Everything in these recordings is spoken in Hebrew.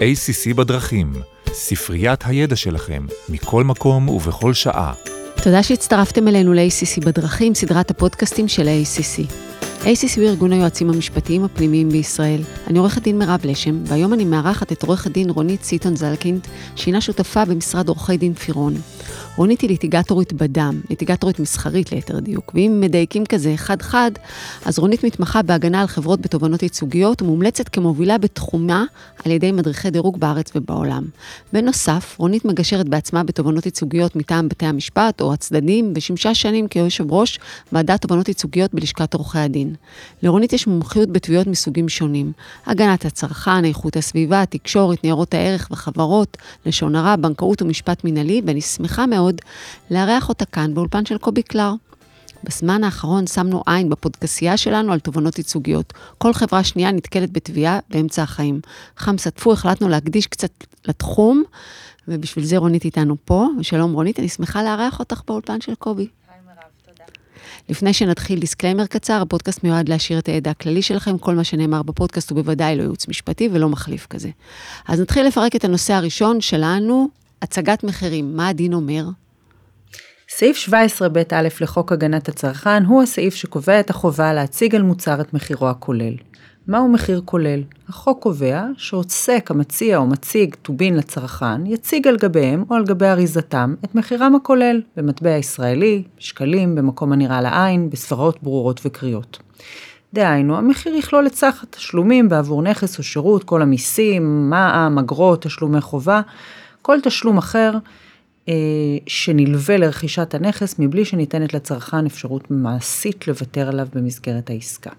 ACC בדרכים, ספריית הידע שלכם, מכל מקום ובכל שעה. תודה שהצטרפתם אלינו ל-ACC בדרכים, סדרת הפודקאסטים של ה-ACC. ACC הוא ארגון היועצים המשפטיים הפנימיים בישראל. אני עורכת דין מירב לשם, והיום אני מארחת את עורכת דין רונית סיטון זלקינד, שהינה שותפה במשרד עורכי דין פירון. רונית היא ליטיגטורית בדם, ליטיגטורית מסחרית ליתר דיוק, ואם מדייקים כזה חד-חד, אז רונית מתמחה בהגנה על חברות בתובענות ייצוגיות ומומלצת כמובילה בתחומה על ידי מדריכי דירוג בארץ ובעולם. בנוסף, רונית מגשרת בעצמה בתובענות ייצוגיות מטעם בתי המשפט או הצדדים, ושימשה שנים כיושב ראש ועדת תובענות ייצוגיות בלשכת עורכי הדין. לרונית יש מומחיות בתביעות מסוגים שונים, הגנת הצרכן, איכות הסביבה, תקשורת, ניירות הערך וחברות, לשון הרע, בנקאות ומשפט מינהלי, ואני שמחה מאוד לארח אותה כאן באולפן של קובי קלר. בזמן האחרון שמנו עין בפודקסייה שלנו על תובנות ייצוגיות. כל חברה שנייה נתקלת בתביעה באמצע החיים. חם סטפו, החלטנו להקדיש קצת לתחום, ובשביל זה רונית איתנו פה. ושלום רונית, אני שמחה לארח אותך באולפן של קובי. לפני שנתחיל disclaimer קצר, הפודקאסט מיועד להעשיר את הידע הכללי שלכם, כל מה שנאמר בפודקאסט הוא בוודאי לא ייעוץ משפטי ולא מחליף כזה. אז נתחיל לפרק את הנושא הראשון שלנו, הצגת מחירים, מה הדין אומר? סעיף 17ב(א) לחוק הגנת הצרכן הוא הסעיף שקובע את החובה להציג על מוצר את מחירו הכולל. מהו מחיר כולל? החוק קובע שעוסק המציע או מציג טובין לצרכן יציג על גביהם או על גבי אריזתם את מחירם הכולל במטבע ישראלי, שקלים, במקום הנראה לעין, בספרות ברורות וקריאות. דהיינו, המחיר יכלול את סך התשלומים בעבור נכס או שירות, כל המיסים, מע"מ, אגרות, תשלומי חובה, כל תשלום אחר אה, שנלווה לרכישת הנכס מבלי שניתנת לצרכן אפשרות מעשית לוותר עליו במסגרת העסקה.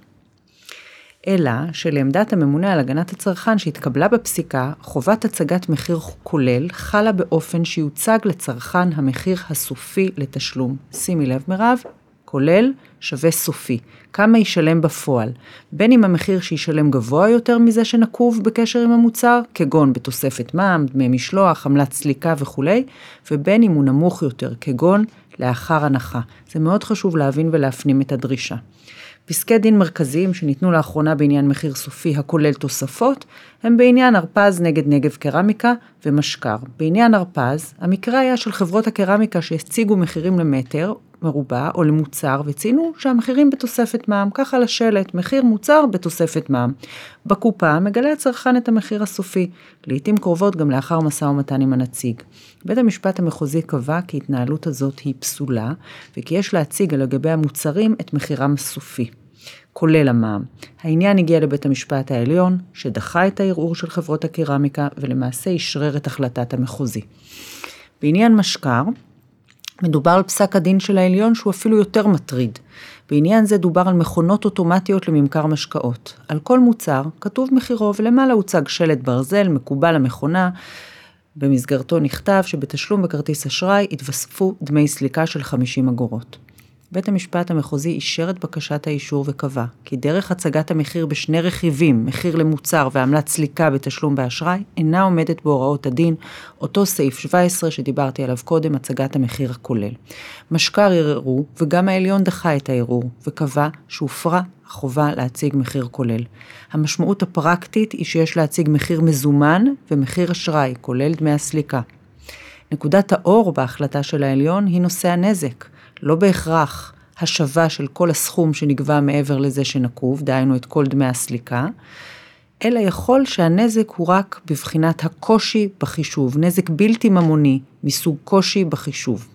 אלא שלעמדת הממונה על הגנת הצרכן שהתקבלה בפסיקה, חובת הצגת מחיר כולל חלה באופן שיוצג לצרכן המחיר הסופי לתשלום. שימי לב מירב, כולל שווה סופי. כמה ישלם בפועל, בין אם המחיר שישלם גבוה יותר מזה שנקוב בקשר עם המוצר, כגון בתוספת מע"מ, דמי משלוח, עמלת סליקה וכולי, ובין אם הוא נמוך יותר, כגון לאחר הנחה. זה מאוד חשוב להבין ולהפנים את הדרישה. פסקי דין מרכזיים שניתנו לאחרונה בעניין מחיר סופי הכולל תוספות, הם בעניין הרפז נגד נגב קרמיקה ומשקר. בעניין הרפז, המקרה היה של חברות הקרמיקה שהציגו מחירים למטר מרובע או למוצר וציינו שהמחירים בתוספת מע"מ, ככה לשלט, מחיר מוצר בתוספת מע"מ. בקופה מגלה הצרכן את המחיר הסופי, לעיתים קרובות גם לאחר משא ומתן עם הנציג. בית המשפט המחוזי קבע כי התנהלות הזאת היא פסולה, וכי יש להציג על גבי המוצרים את מחירם הסופי. כולל המע"מ. העניין הגיע לבית המשפט העליון, שדחה את הערעור של חברות הקרמיקה ולמעשה אשרר את החלטת המחוזי. בעניין משקר, מדובר על פסק הדין של העליון שהוא אפילו יותר מטריד. בעניין זה דובר על מכונות אוטומטיות לממכר משקאות. על כל מוצר כתוב מחירו ולמעלה הוצג שלט ברזל מקובל למכונה. במסגרתו נכתב שבתשלום בכרטיס אשראי יתווספו דמי סליקה של 50 אגורות. בית המשפט המחוזי אישר את בקשת האישור וקבע כי דרך הצגת המחיר בשני רכיבים, מחיר למוצר ועמלת סליקה בתשלום באשראי, אינה עומדת בהוראות הדין, אותו סעיף 17 שדיברתי עליו קודם, הצגת המחיר הכולל. משקר ערערו, וגם העליון דחה את הערעור, וקבע שהופרה החובה להציג מחיר כולל. המשמעות הפרקטית היא שיש להציג מחיר מזומן ומחיר אשראי, כולל דמי הסליקה. נקודת האור בהחלטה של העליון היא נושא הנזק. לא בהכרח השבה של כל הסכום שנגבה מעבר לזה שנקוב, דהיינו את כל דמי הסליקה, אלא יכול שהנזק הוא רק בבחינת הקושי בחישוב, נזק בלתי ממוני מסוג קושי בחישוב.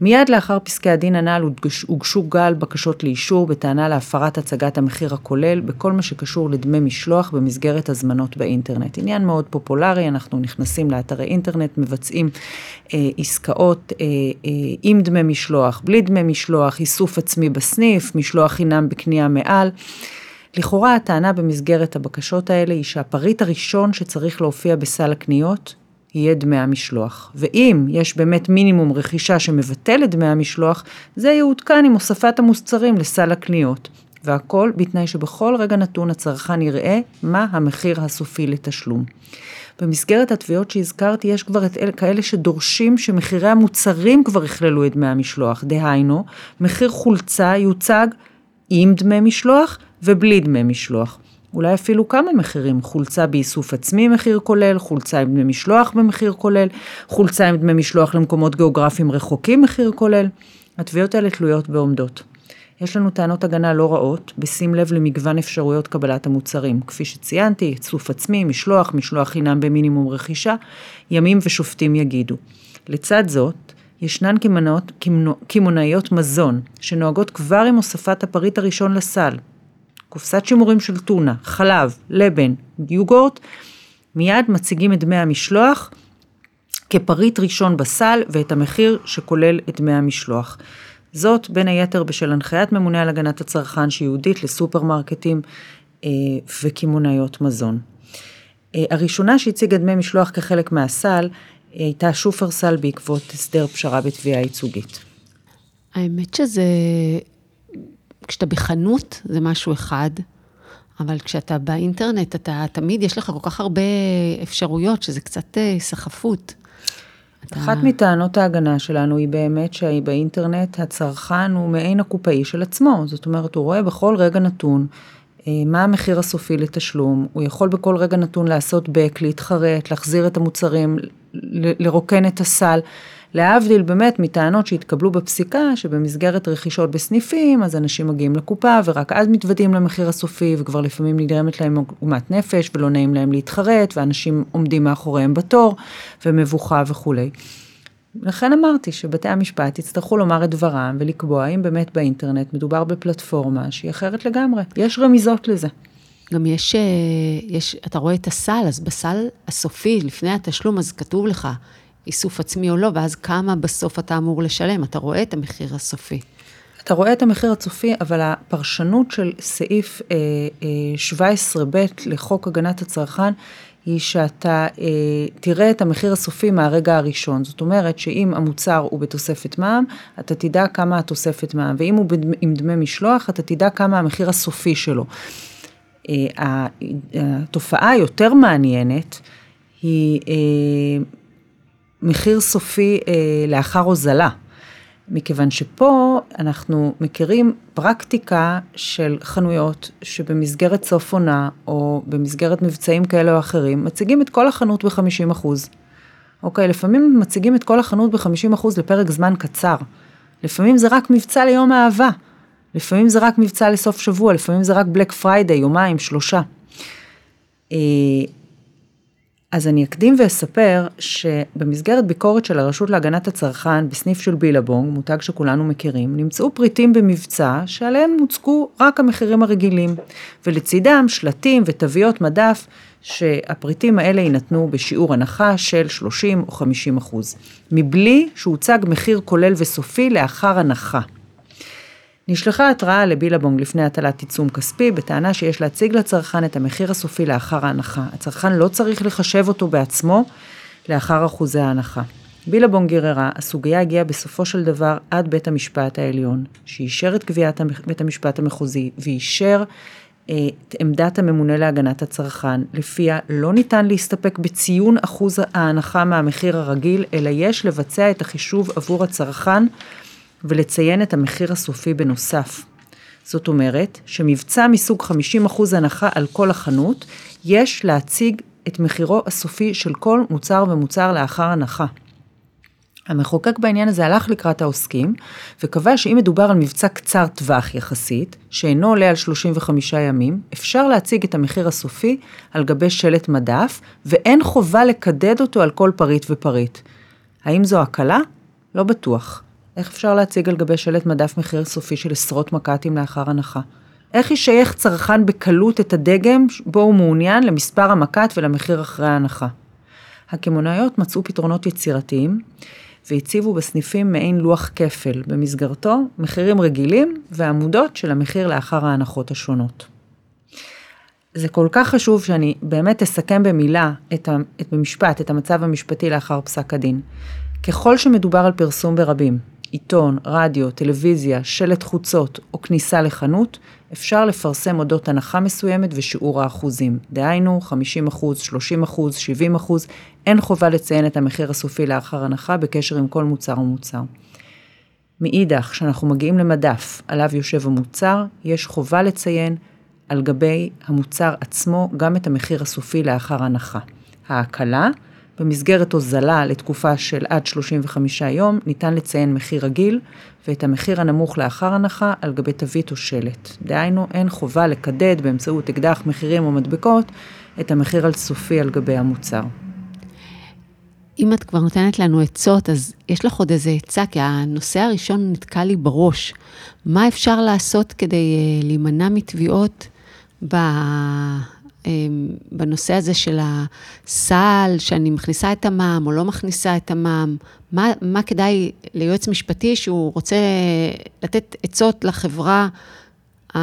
מיד לאחר פסקי הדין הנ"ל הוגשו גל בקשות לאישור בטענה להפרת הצגת המחיר הכולל בכל מה שקשור לדמי משלוח במסגרת הזמנות באינטרנט. עניין מאוד פופולרי, אנחנו נכנסים לאתרי אינטרנט, מבצעים אה, עסקאות אה, אה, עם דמי משלוח, בלי דמי משלוח, איסוף עצמי בסניף, משלוח חינם בקנייה מעל. לכאורה הטענה במסגרת הבקשות האלה היא שהפריט הראשון שצריך להופיע בסל הקניות יהיה דמי המשלוח. ואם יש באמת מינימום רכישה שמבטל את דמי המשלוח, זה יעודכן עם הוספת המוצרים לסל הקניות. והכל בתנאי שבכל רגע נתון הצרכן יראה מה המחיר הסופי לתשלום. במסגרת התביעות שהזכרתי, יש כבר את אלה, כאלה שדורשים שמחירי המוצרים כבר יכללו את דמי המשלוח. דהיינו, מחיר חולצה יוצג עם דמי משלוח ובלי דמי משלוח. אולי אפילו כמה מחירים, חולצה באיסוף עצמי מחיר כולל, חולצה עם דמי משלוח במחיר כולל, חולצה עם דמי משלוח למקומות גיאוגרפיים רחוקים מחיר כולל. התביעות האלה תלויות ועומדות. יש לנו טענות הגנה לא רעות, בשים לב למגוון אפשרויות קבלת המוצרים. כפי שציינתי, איסוף עצמי, משלוח, משלוח חינם במינימום רכישה, ימים ושופטים יגידו. לצד זאת, ישנן קמעונאיות מזון, שנוהגות כבר עם הוספת הפריט הראשון לסל. קופסת שימורים של טונה, חלב, לבן, יוגורט, מיד מציגים את דמי המשלוח כפריט ראשון בסל ואת המחיר שכולל את דמי המשלוח. זאת בין היתר בשל הנחיית ממונה על הגנת הצרכן שיהודית לסופרמרקטים אה, וקמעונאיות מזון. אה, הראשונה שהציגה דמי משלוח כחלק מהסל הייתה שופרסל בעקבות הסדר פשרה בתביעה ייצוגית. האמת שזה, כשאתה בחנות זה משהו אחד, אבל כשאתה באינטרנט, אתה תמיד, יש לך כל כך הרבה אפשרויות, שזה קצת אה, סחפות. אתה... אחת מטענות ההגנה שלנו היא באמת שבאינטרנט הצרכן הוא מעין הקופאי של עצמו, זאת אומרת, הוא רואה בכל רגע נתון אה, מה המחיר הסופי לתשלום, הוא יכול בכל רגע נתון לעשות בק, להתחרט, להחזיר את המוצרים, לרוקן את הסל. להבדיל באמת מטענות שהתקבלו בפסיקה, שבמסגרת רכישות בסניפים, אז אנשים מגיעים לקופה ורק אז מתוודים למחיר הסופי, וכבר לפעמים נגרמת להם עוגמת נפש ולא נעים להם להתחרט, ואנשים עומדים מאחוריהם בתור, ומבוכה וכולי. לכן אמרתי שבתי המשפט יצטרכו לומר את דברם ולקבוע אם באמת באינטרנט מדובר בפלטפורמה שהיא אחרת לגמרי. יש רמיזות לזה. גם יש, אה, יש, אתה רואה את הסל, אז בסל הסופי, לפני התשלום, אז כתוב לך איסוף עצמי או לא, ואז כמה בסוף אתה אמור לשלם, אתה רואה את המחיר הסופי. אתה רואה את המחיר הסופי, אבל הפרשנות של סעיף אה, אה, 17ב לחוק הגנת הצרכן, היא שאתה אה, תראה את המחיר הסופי מהרגע הראשון. זאת אומרת שאם המוצר הוא בתוספת מע"מ, אתה תדע כמה התוספת מע"מ, ואם הוא בדמ, עם דמי משלוח, אתה תדע כמה המחיר הסופי שלו. אה, התופעה היותר מעניינת היא אה, מחיר סופי אה, לאחר הוזלה. מכיוון שפה אנחנו מכירים פרקטיקה של חנויות שבמסגרת סוף עונה או במסגרת מבצעים כאלה או אחרים מציגים את כל החנות ב-50%. אוקיי, לפעמים מציגים את כל החנות ב-50% לפרק זמן קצר. לפעמים זה רק מבצע ליום האהבה. לפעמים זה רק מבצע לסוף שבוע, לפעמים זה רק Black Friday, יומיים, שלושה. אז אני אקדים ואספר שבמסגרת ביקורת של הרשות להגנת הצרכן בסניף של בילבונג, מותג שכולנו מכירים, נמצאו פריטים במבצע שעליהם הוצגו רק המחירים הרגילים, ולצידם שלטים ותוויות מדף שהפריטים האלה יינתנו בשיעור הנחה של 30 או 50 אחוז, מבלי שהוצג מחיר כולל וסופי לאחר הנחה. נשלחה התראה לבילבונג לפני הטלת עיצום כספי, בטענה שיש להציג לצרכן את המחיר הסופי לאחר ההנחה. הצרכן לא צריך לחשב אותו בעצמו לאחר אחוזי ההנחה. בילבונג גררה, הסוגיה הגיעה בסופו של דבר עד בית המשפט העליון, שאישר את קביעת בית המשפט המחוזי ואישר אה, את עמדת הממונה להגנת הצרכן, לפיה לא ניתן להסתפק בציון אחוז ההנחה מהמחיר הרגיל, אלא יש לבצע את החישוב עבור הצרכן ולציין את המחיר הסופי בנוסף. זאת אומרת שמבצע מסוג 50% הנחה על כל החנות, יש להציג את מחירו הסופי של כל מוצר ומוצר לאחר הנחה. המחוקק בעניין הזה הלך לקראת העוסקים, וקבע שאם מדובר על מבצע קצר טווח יחסית, שאינו עולה על 35 ימים, אפשר להציג את המחיר הסופי על גבי שלט מדף, ואין חובה לקדד אותו על כל פריט ופריט. האם זו הקלה? לא בטוח. איך אפשר להציג על גבי שלט מדף מחיר סופי של עשרות מק"טים לאחר הנחה? איך ישייך צרכן בקלות את הדגם בו הוא מעוניין למספר המק"ט ולמחיר אחרי ההנחה? הקמעונאיות מצאו פתרונות יצירתיים והציבו בסניפים מעין לוח כפל, במסגרתו מחירים רגילים ועמודות של המחיר לאחר ההנחות השונות. זה כל כך חשוב שאני באמת אסכם במילה, את ה, את, במשפט, את המצב המשפטי לאחר פסק הדין. ככל שמדובר על פרסום ברבים, עיתון, רדיו, טלוויזיה, שלט חוצות או כניסה לחנות, אפשר לפרסם אודות הנחה מסוימת ושיעור האחוזים. דהיינו, 50 אחוז, 30 אחוז, 70 אחוז, אין חובה לציין את המחיר הסופי לאחר הנחה בקשר עם כל מוצר ומוצר. מאידך, כשאנחנו מגיעים למדף עליו יושב המוצר, יש חובה לציין על גבי המוצר עצמו גם את המחיר הסופי לאחר הנחה. ההקלה, במסגרת הוזלה לתקופה של עד 35 יום, ניתן לציין מחיר רגיל ואת המחיר הנמוך לאחר הנחה על גבי תווית או שלט. דהיינו, אין חובה לקדד באמצעות אקדח מחירים או מדבקות את המחיר הסופי על גבי המוצר. אם את כבר נותנת לנו עצות, אז יש לך עוד איזה עצה, כי הנושא הראשון נתקע לי בראש. מה אפשר לעשות כדי uh, להימנע מתביעות ב, בנושא הזה של הסל, שאני מכניסה את המע"מ או לא מכניסה את המע"מ? מה, מה כדאי ליועץ משפטי שהוא רוצה לתת עצות לחברה? Uh,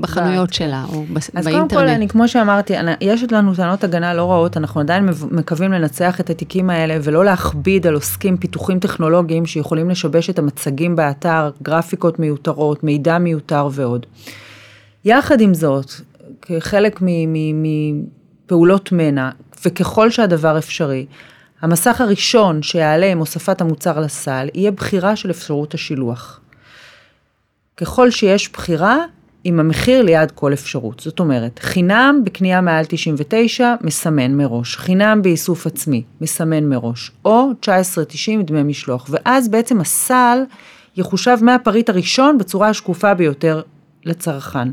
בחנויות שלה או באינטרנט. אז קודם כל, אני, כמו שאמרתי, יש לנו טענות הגנה לא רעות, אנחנו עדיין מקווים לנצח את התיקים האלה ולא להכביד על עוסקים פיתוחים טכנולוגיים שיכולים לשבש את המצגים באתר, גרפיקות מיותרות, מידע מיותר ועוד. יחד עם זאת, כחלק מפעולות מנע, וככל שהדבר אפשרי, המסך הראשון שיעלה עם הוספת המוצר לסל, יהיה בחירה של אפשרות השילוח. ככל שיש בחירה, עם המחיר ליד כל אפשרות. זאת אומרת, חינם בקנייה מעל 99, מסמן מראש. חינם באיסוף עצמי, מסמן מראש. או 19.90 דמי משלוח. ואז בעצם הסל יחושב מהפריט הראשון בצורה השקופה ביותר לצרכן.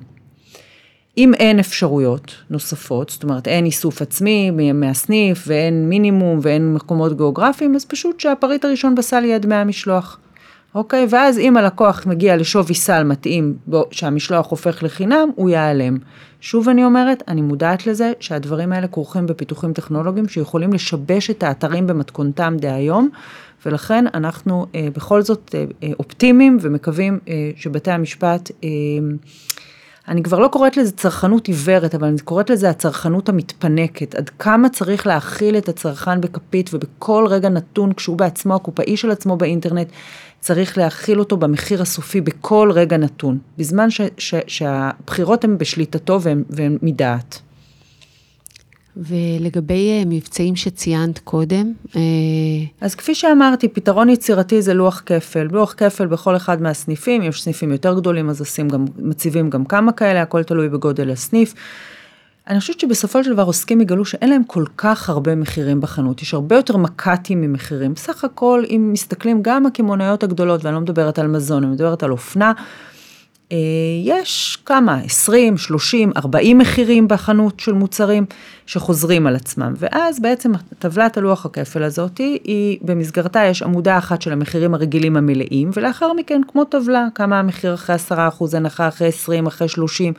אם אין אפשרויות נוספות, זאת אומרת אין איסוף עצמי מהסניף ואין מינימום ואין מקומות גיאוגרפיים, אז פשוט שהפריט הראשון בסל יהיה דמי המשלוח. אוקיי? ואז אם הלקוח מגיע לשווי סל מתאים, שהמשלוח הופך לחינם, הוא ייעלם. שוב אני אומרת, אני מודעת לזה שהדברים האלה כרוכים בפיתוחים טכנולוגיים שיכולים לשבש את האתרים במתכונתם דהיום, ולכן אנחנו אה, בכל זאת אה, אה אופטימיים ומקווים אה, שבתי המשפט אה, אני כבר לא קוראת לזה צרכנות עיוורת, אבל אני קוראת לזה הצרכנות המתפנקת. עד כמה צריך להכיל את הצרכן בכפית ובכל רגע נתון, כשהוא בעצמו הקופאי של עצמו באינטרנט, צריך להכיל אותו במחיר הסופי בכל רגע נתון, בזמן ש, ש, שהבחירות הן בשליטתו והן מדעת. ולגבי אה, מבצעים שציינת קודם? אה, אז כפי שאמרתי, פתרון יצירתי זה לוח כפל. לוח כפל בכל אחד מהסניפים, יש סניפים יותר גדולים, אז עושים גם, מציבים גם כמה כאלה, הכל תלוי בגודל הסניף. אני חושבת שבסופו של דבר עוסקים יגלו שאין להם כל כך הרבה מחירים בחנות, יש הרבה יותר מק"טים ממחירים. בסך הכל, אם מסתכלים גם הקמעונאיות הגדולות, ואני לא מדברת על מזון, אני מדברת על אופנה, יש כמה, 20, 30, 40 מחירים בחנות של מוצרים שחוזרים על עצמם. ואז בעצם טבלת הלוח הכפל הזאת היא, במסגרתה יש עמודה אחת של המחירים הרגילים המלאים, ולאחר מכן כמו טבלה, כמה המחיר אחרי 10 אחוז הנחה, אחרי 20, אחרי 30,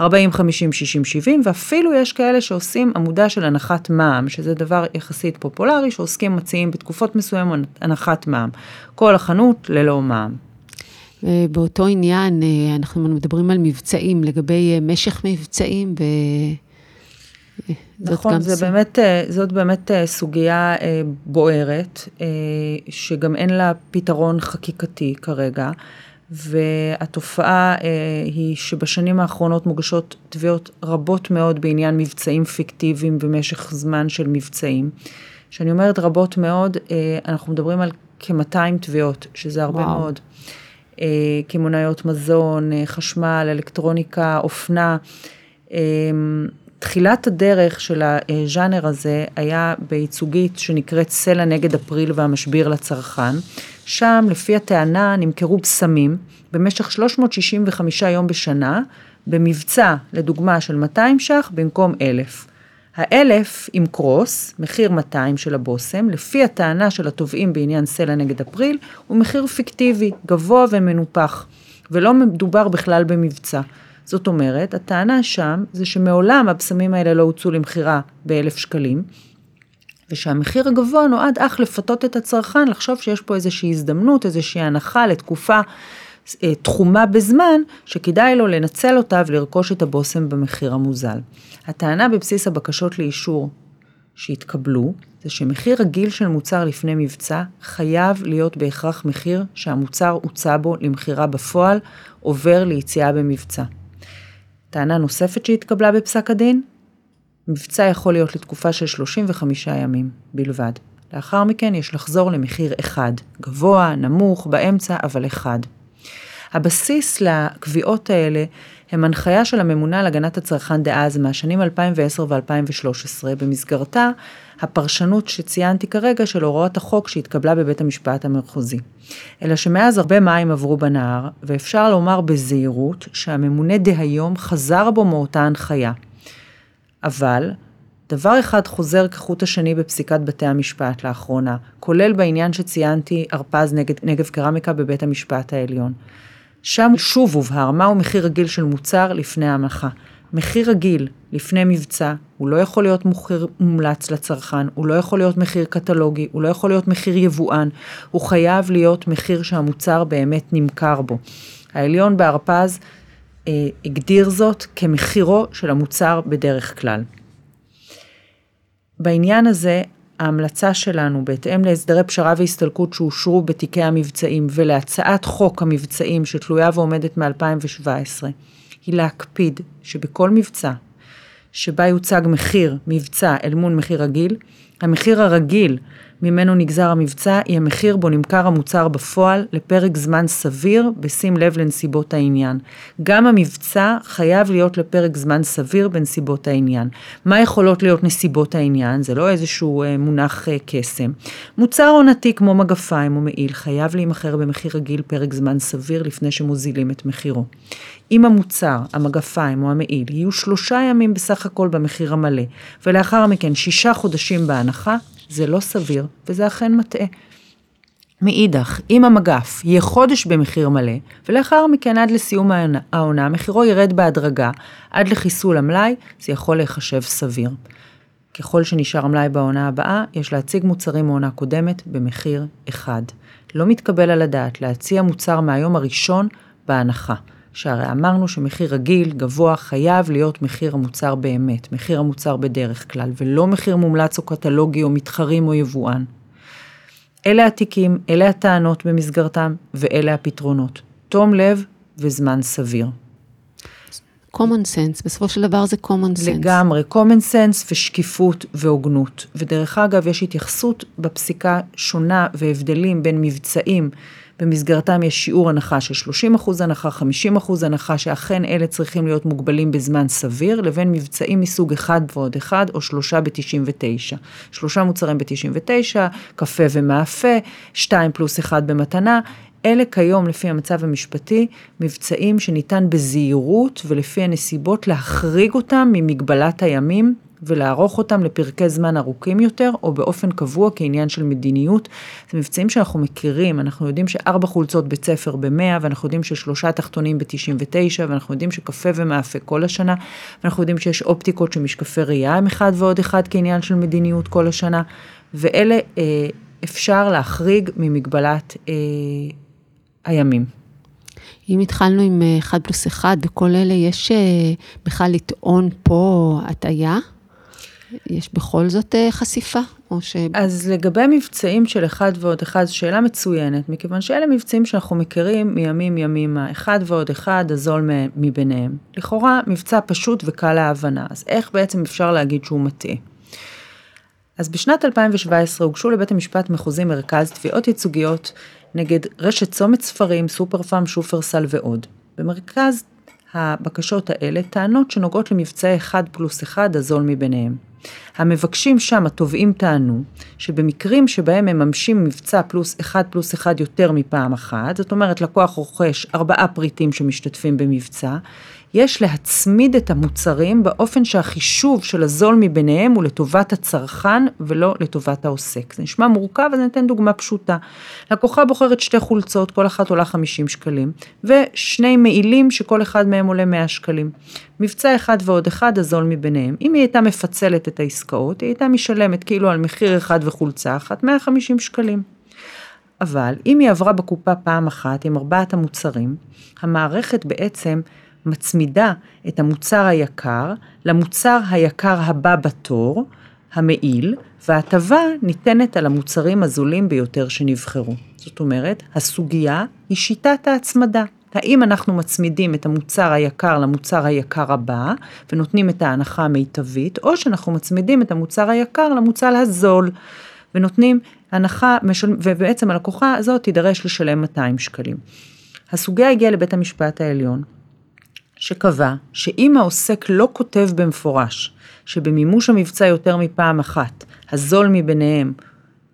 40, 50, 60, 70, ואפילו יש כאלה שעושים עמודה של הנחת מע"מ, שזה דבר יחסית פופולרי, שעוסקים מציעים בתקופות מסוימות הנחת מע"מ. כל החנות ללא מע"מ. באותו עניין, אה, אנחנו מדברים על מבצעים, לגבי אה, משך מבצעים, ו... נכון, זה באמת, אה, זאת באמת סוגיה בוערת, שגם אין לה פתרון חקיקתי כרגע, והתופעה היא שבשנים האחרונות מוגשות תביעות רבות מאוד בעניין מבצעים פיקטיביים ומשך זמן של מבצעים. כשאני אומרת רבות מאוד, אנחנו מדברים על כ-200 תביעות, שזה הרבה וואו. מאוד. אה, קמעונאיות מזון, אה, חשמל, אלקטרוניקה, אופנה. אה, תחילת הדרך של הז'אנר הזה היה בייצוגית שנקראת סלע נגד אפריל והמשביר לצרכן. שם, לפי הטענה, נמכרו בשמים במשך 365 יום בשנה, במבצע, לדוגמה, של 200 ש"ח במקום 1,000. האלף עם קרוס, מחיר 200 של הבושם, לפי הטענה של התובעים בעניין סלע נגד אפריל, הוא מחיר פיקטיבי, גבוה ומנופח, ולא מדובר בכלל במבצע. זאת אומרת, הטענה שם זה שמעולם הבשמים האלה לא הוצאו למכירה באלף שקלים, ושהמחיר הגבוה נועד אך לפתות את הצרכן לחשוב שיש פה איזושהי הזדמנות, איזושהי הנחה לתקופה תחומה בזמן, שכדאי לו לנצל אותה ולרכוש את הבושם במחיר המוזל. הטענה בבסיס הבקשות לאישור שהתקבלו, זה שמחיר רגיל של מוצר לפני מבצע חייב להיות בהכרח מחיר שהמוצר הוצע בו למכירה בפועל, עובר ליציאה במבצע. טענה נוספת שהתקבלה בפסק הדין, מבצע יכול להיות לתקופה של 35 ימים בלבד. לאחר מכן יש לחזור למחיר אחד, גבוה, נמוך, באמצע, אבל אחד. הבסיס לקביעות האלה הם הנחיה של הממונה על הגנת הצרכן דאז מהשנים 2010 ו-2013, במסגרתה הפרשנות שציינתי כרגע של הוראות החוק שהתקבלה בבית המשפט המחוזי. אלא שמאז הרבה מים עברו בנהר, ואפשר לומר בזהירות שהממונה דהיום חזר בו מאותה הנחיה. אבל דבר אחד חוזר כחוט השני בפסיקת בתי המשפט לאחרונה, כולל בעניין שציינתי הרפז נגב קרמיקה בבית המשפט העליון. שם שוב הובהר מהו מחיר רגיל של מוצר לפני המלאכה. מחיר רגיל לפני מבצע, הוא לא יכול להיות מחיר מומלץ לצרכן, הוא לא יכול להיות מחיר קטלוגי, הוא לא יכול להיות מחיר יבואן, הוא חייב להיות מחיר שהמוצר באמת נמכר בו. העליון בהרפז אה, הגדיר זאת כמחירו של המוצר בדרך כלל. בעניין הזה, ההמלצה שלנו, בהתאם להסדרי פשרה והסתלקות שאושרו בתיקי המבצעים ולהצעת חוק המבצעים שתלויה ועומדת מ-2017, היא להקפיד שבכל מבצע שבה יוצג מחיר מבצע אל מול מחיר רגיל, המחיר הרגיל ממנו נגזר המבצע, היא המחיר בו נמכר המוצר בפועל לפרק זמן סביר, בשים לב לנסיבות העניין. גם המבצע חייב להיות לפרק זמן סביר בנסיבות העניין. מה יכולות להיות נסיבות העניין? זה לא איזשהו אה, מונח אה, קסם. מוצר עונתי כמו מגפיים או מעיל חייב להימכר במחיר רגיל פרק זמן סביר לפני שמוזילים את מחירו. אם המוצר, המגפיים או המעיל יהיו שלושה ימים בסך הכל במחיר המלא, ולאחר מכן שישה חודשים בהנחה, זה לא סביר, וזה אכן מטעה. מאידך, אם המגף יהיה חודש במחיר מלא, ולאחר מכן עד לסיום העונה, מחירו ירד בהדרגה עד לחיסול המלאי, זה יכול להיחשב סביר. ככל שנשאר המלאי בעונה הבאה, יש להציג מוצרים מעונה קודמת במחיר אחד. לא מתקבל על הדעת להציע מוצר מהיום הראשון בהנחה. שהרי אמרנו שמחיר רגיל, גבוה, חייב להיות מחיר המוצר באמת, מחיר המוצר בדרך כלל, ולא מחיר מומלץ או קטלוגי או מתחרים או יבואן. אלה התיקים, אלה הטענות במסגרתם, ואלה הפתרונות. תום לב וזמן סביר. common sense, בסופו של דבר זה common sense. לגמרי, common sense ושקיפות והוגנות. ודרך אגב, יש התייחסות בפסיקה שונה והבדלים בין מבצעים במסגרתם יש שיעור הנחה של 30 אחוז הנחה, 50 אחוז הנחה, שאכן אלה צריכים להיות מוגבלים בזמן סביר, לבין מבצעים מסוג אחד ועוד אחד, או שלושה ב-99. שלושה מוצרים ב-99, קפה ומאפה, שתיים פלוס אחד במתנה. אלה כיום, לפי המצב המשפטי, מבצעים שניתן בזהירות ולפי הנסיבות להחריג אותם ממגבלת הימים ולערוך אותם לפרקי זמן ארוכים יותר, או באופן קבוע כעניין של מדיניות. זה מבצעים שאנחנו מכירים, אנחנו יודעים שארבע חולצות בית ספר ב-100, ואנחנו יודעים ששלושה תחתונים ב-99, ואנחנו יודעים שקפה ומאפה כל השנה, ואנחנו יודעים שיש אופטיקות שמשקפי ראייה הם אחד ועוד אחד כעניין של מדיניות כל השנה, ואלה אה, אפשר להחריג ממגבלת אה, הימים. אם התחלנו עם 1 אה, פלוס 1, בכל אלה יש אה, בכלל לטעון פה הטעיה? יש בכל זאת אה, חשיפה? או ש... אז לגבי מבצעים של אחד ועוד אחד, זו שאלה מצוינת, מכיוון שאלה מבצעים שאנחנו מכירים מימים ימימה, אחד ועוד אחד, הזול מביניהם. לכאורה, מבצע פשוט וקל להבנה, אז איך בעצם אפשר להגיד שהוא מטעה? אז בשנת 2017 הוגשו לבית המשפט מחוזי מרכז תביעות ייצוגיות נגד רשת צומת ספרים, סופר פארם, שופרסל ועוד. במרכז הבקשות האלה טענות שנוגעות למבצעי 1 פלוס 1 הזול מביניהם. המבקשים שם, התובעים טענו, שבמקרים שבהם מממשים מבצע פלוס 1 פלוס 1 יותר מפעם אחת, זאת אומרת לקוח רוכש ארבעה פריטים שמשתתפים במבצע, יש להצמיד את המוצרים באופן שהחישוב של הזול מביניהם הוא לטובת הצרכן ולא לטובת העוסק. זה נשמע מורכב, אז אני אתן דוגמה פשוטה. לקוחה בוחרת שתי חולצות, כל אחת עולה 50 שקלים, ושני מעילים שכל אחד מהם עולה 100 שקלים. מבצע אחד ועוד אחד הזול מביניהם. אם היא הייתה מפצלת את העסקאות, היא הייתה משלמת כאילו על מחיר אחד וחולצה אחת 150 שקלים. אבל אם היא עברה בקופה פעם אחת עם ארבעת המוצרים, המערכת בעצם מצמידה את המוצר היקר למוצר היקר הבא בתור, המעיל, וההטבה ניתנת על המוצרים הזולים ביותר שנבחרו. זאת אומרת, הסוגיה היא שיטת ההצמדה. האם אנחנו מצמידים את המוצר היקר למוצר היקר הבא, ונותנים את ההנחה המיטבית, או שאנחנו מצמידים את המוצר היקר למוצר הזול, ונותנים הנחה, ובעצם הלקוחה הזאת תידרש לשלם 200 שקלים. הסוגיה הגיעה לבית המשפט העליון, שקבע שאם העוסק לא כותב במפורש שבמימוש המבצע יותר מפעם אחת, הזול מביניהם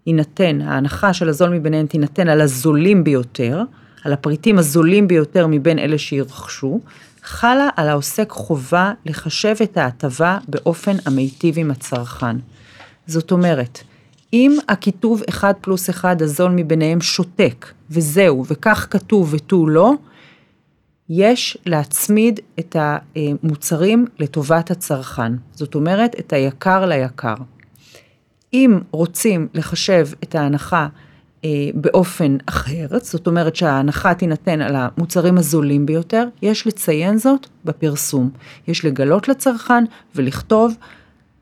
יינתן, ההנחה של הזול מביניהם תינתן על הזולים ביותר, על הפריטים הזולים ביותר מבין אלה שירכשו, חלה על העוסק חובה לחשב את ההטבה באופן המיטיב עם הצרכן. זאת אומרת, אם הכיתוב 1 פלוס 1 הזול מביניהם שותק, וזהו, וכך כתוב ותו לא, יש להצמיד את המוצרים לטובת הצרכן. זאת אומרת, את היקר ליקר. אם רוצים לחשב את ההנחה אה, באופן אחר, זאת אומרת שההנחה תינתן על המוצרים הזולים ביותר, יש לציין זאת בפרסום. יש לגלות לצרכן ולכתוב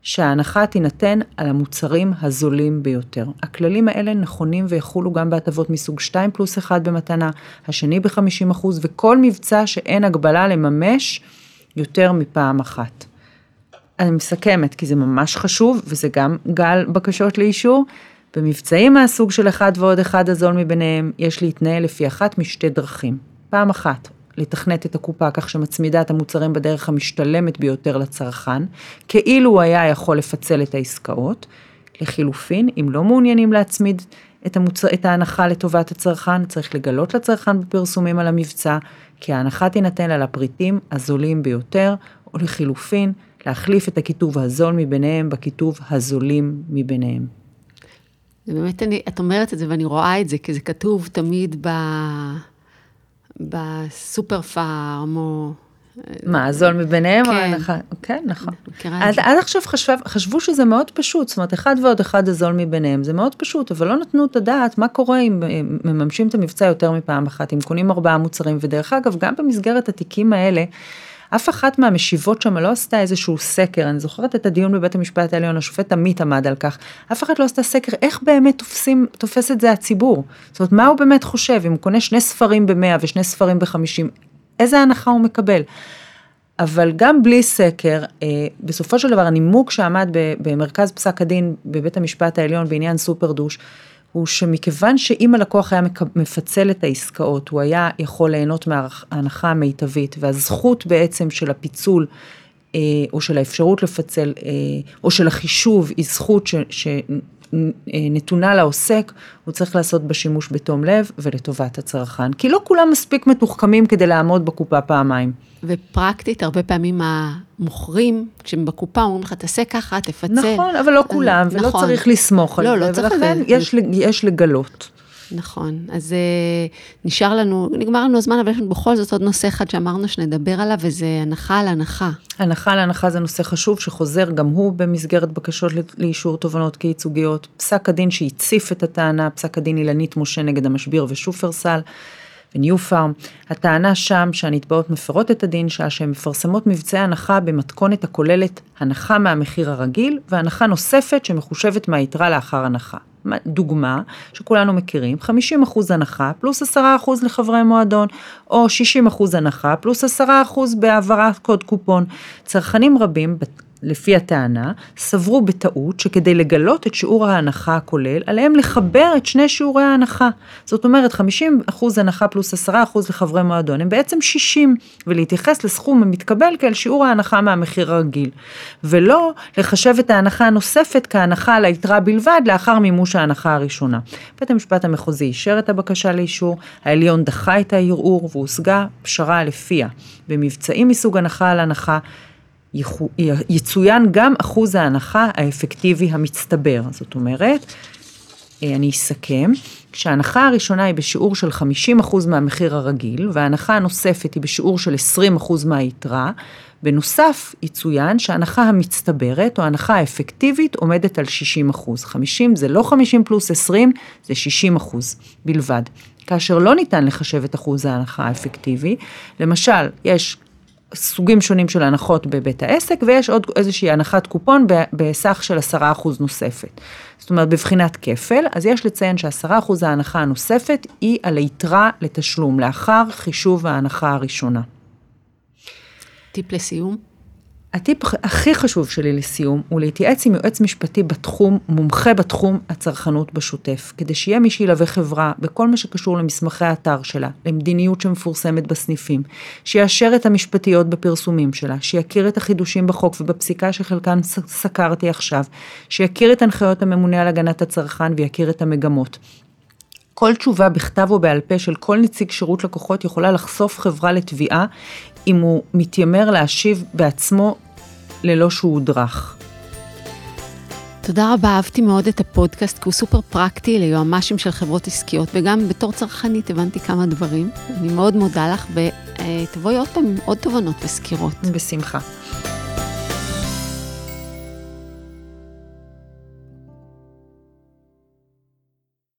שההנחה תינתן על המוצרים הזולים ביותר. הכללים האלה נכונים ויחולו גם בהטבות מסוג 2 פלוס 1 במתנה, השני ב-50% וכל מבצע שאין הגבלה לממש יותר מפעם אחת. אני מסכמת כי זה ממש חשוב וזה גם גל בקשות לאישור. במבצעים מהסוג של אחד ועוד אחד הזול מביניהם, יש להתנהל לפי אחת משתי דרכים. פעם אחת, לתכנת את הקופה כך שמצמידה את המוצרים בדרך המשתלמת ביותר לצרכן, כאילו הוא היה יכול לפצל את העסקאות. לחילופין, אם לא מעוניינים להצמיד את, המוצר, את ההנחה לטובת הצרכן, צריך לגלות לצרכן בפרסומים על המבצע, כי ההנחה תינתן על הפריטים הזולים ביותר, או לחילופין, להחליף את הכיתוב הזול מביניהם בכיתוב הזולים מביניהם. זה באמת, אני, את אומרת את זה ואני רואה את זה, כי זה כתוב תמיד ב... בסופר פארם, או... מה, הזול מביניהם? כן. כן, נכון. עד, עכשיו חשב, חשבו שזה מאוד פשוט, זאת אומרת, אחד ועוד אחד הזול מביניהם, זה מאוד פשוט, אבל לא נתנו את הדעת מה קורה אם אה, מממשים את המבצע יותר מפעם אחת, אם קונים ארבעה מוצרים, ודרך אגב, גם במסגרת התיקים האלה, אף אחת מהמשיבות שם לא עשתה איזשהו סקר, אני זוכרת את הדיון בבית המשפט העליון, השופט עמית עמד על כך, אף אחד לא עשתה סקר, איך באמת תופסים, תופס את זה הציבור? זאת אומרת, מה הוא באמת חושב, אם הוא קונה שני ספרים ב-100 ושני ספרים ב-50, איזה הנחה הוא מקבל? אבל גם בלי סקר, אה, בסופו של דבר הנימוק שעמד במרכז פסק הדין בבית המשפט העליון בעניין סופר דוש, הוא שמכיוון שאם הלקוח היה מפצל את העסקאות, הוא היה יכול ליהנות מההנחה המיטבית, והזכות בעצם של הפיצול, אה, או של האפשרות לפצל, אה, או של החישוב, היא זכות ש... נתונה לעוסק, הוא צריך לעשות בה שימוש בתום לב ולטובת הצרכן. כי לא כולם מספיק מתוחכמים כדי לעמוד בקופה פעמיים. ופרקטית, הרבה פעמים המוכרים, כשהם בקופה, אומרים לך, תעשה ככה, תפצל. נכון, אבל לא כולם, ולא נכון. צריך לסמוך על לא, זה, לא צריך ולכן יש, יש לגלות. נכון, אז אה, נשאר לנו, נגמר לנו הזמן, אבל יש לנו בכל זאת עוד נושא אחד שאמרנו שנדבר עליו, וזה הנחה על הנחה. הנחה על הנחה זה נושא חשוב שחוזר גם הוא במסגרת בקשות לאישור תובענות כייצוגיות. פסק הדין שהציף את הטענה, פסק הדין אילנית משה נגד המשביר ושופרסל וניו פארם. הטענה שם שהנתבעות מפרות את הדין שעה שהן מפרסמות מבצעי הנחה במתכונת הכוללת הנחה מהמחיר הרגיל והנחה נוספת שמחושבת מהיתרה לאחר הנחה. מה- דוגמה שכולנו מכירים, 50% הנחה פלוס 10% לחברי מועדון, או 60% הנחה פלוס 10% בהעברת קוד קופון. צרכנים רבים, לפי הטענה, סברו בטעות שכדי לגלות את שיעור ההנחה הכולל, עליהם לחבר את שני שיעורי ההנחה. זאת אומרת, 50% הנחה פלוס 10% לחברי מועדון הם בעצם 60, ולהתייחס לסכום המתקבל כאל שיעור ההנחה מהמחיר הרגיל, ולא לחשב את ההנחה הנוספת כהנחה על היתרה בלבד לאחר מימוש ההנחה הראשונה. בית המשפט המחוזי אישר את הבקשה לאישור, העליון דחה את הערעור והושגה פשרה לפיה. במבצעים מסוג הנחה על הנחה, יצוין גם אחוז ההנחה האפקטיבי המצטבר. זאת אומרת, אה, אני אסכם, כשההנחה הראשונה היא בשיעור של 50% מהמחיר הרגיל, וההנחה הנוספת היא בשיעור של 20% מהיתרה, בנוסף יצוין שההנחה המצטברת או ההנחה האפקטיבית עומדת על 60%. 50 זה לא 50 פלוס 20, זה 60% בלבד. כאשר לא ניתן לחשב את אחוז ההנחה האפקטיבי, למשל, יש סוגים שונים של הנחות בבית העסק, ויש עוד איזושהי הנחת קופון בסך של 10% נוספת. זאת אומרת, בבחינת כפל, אז יש לציין ש-10% ההנחה הנוספת היא על היתרה לתשלום, לאחר חישוב ההנחה הראשונה. טיפ לסיום. הטיפ הכי חשוב שלי לסיום הוא להתייעץ עם יועץ משפטי בתחום, מומחה בתחום הצרכנות בשוטף, כדי שיהיה מי שילווה חברה בכל מה שקשור למסמכי האתר שלה, למדיניות שמפורסמת בסניפים, שיאשר את המשפטיות בפרסומים שלה, שיכיר את החידושים בחוק ובפסיקה שחלקן סקרתי עכשיו, שיכיר את הנחיות הממונה על הגנת הצרכן ויכיר את המגמות. כל תשובה בכתב או בעל פה של כל נציג שירות לקוחות יכולה לחשוף חברה לתביעה אם הוא מתיימר להשיב בעצמו ללא שהוא הודרך. תודה רבה, אהבתי מאוד את הפודקאסט, כי הוא סופר פרקטי ליועמ"שים של חברות עסקיות, וגם בתור צרכנית הבנתי כמה דברים. אני מאוד מודה לך, ותבואי עוד פעם עם עוד תובנות וסקירות. בשמחה.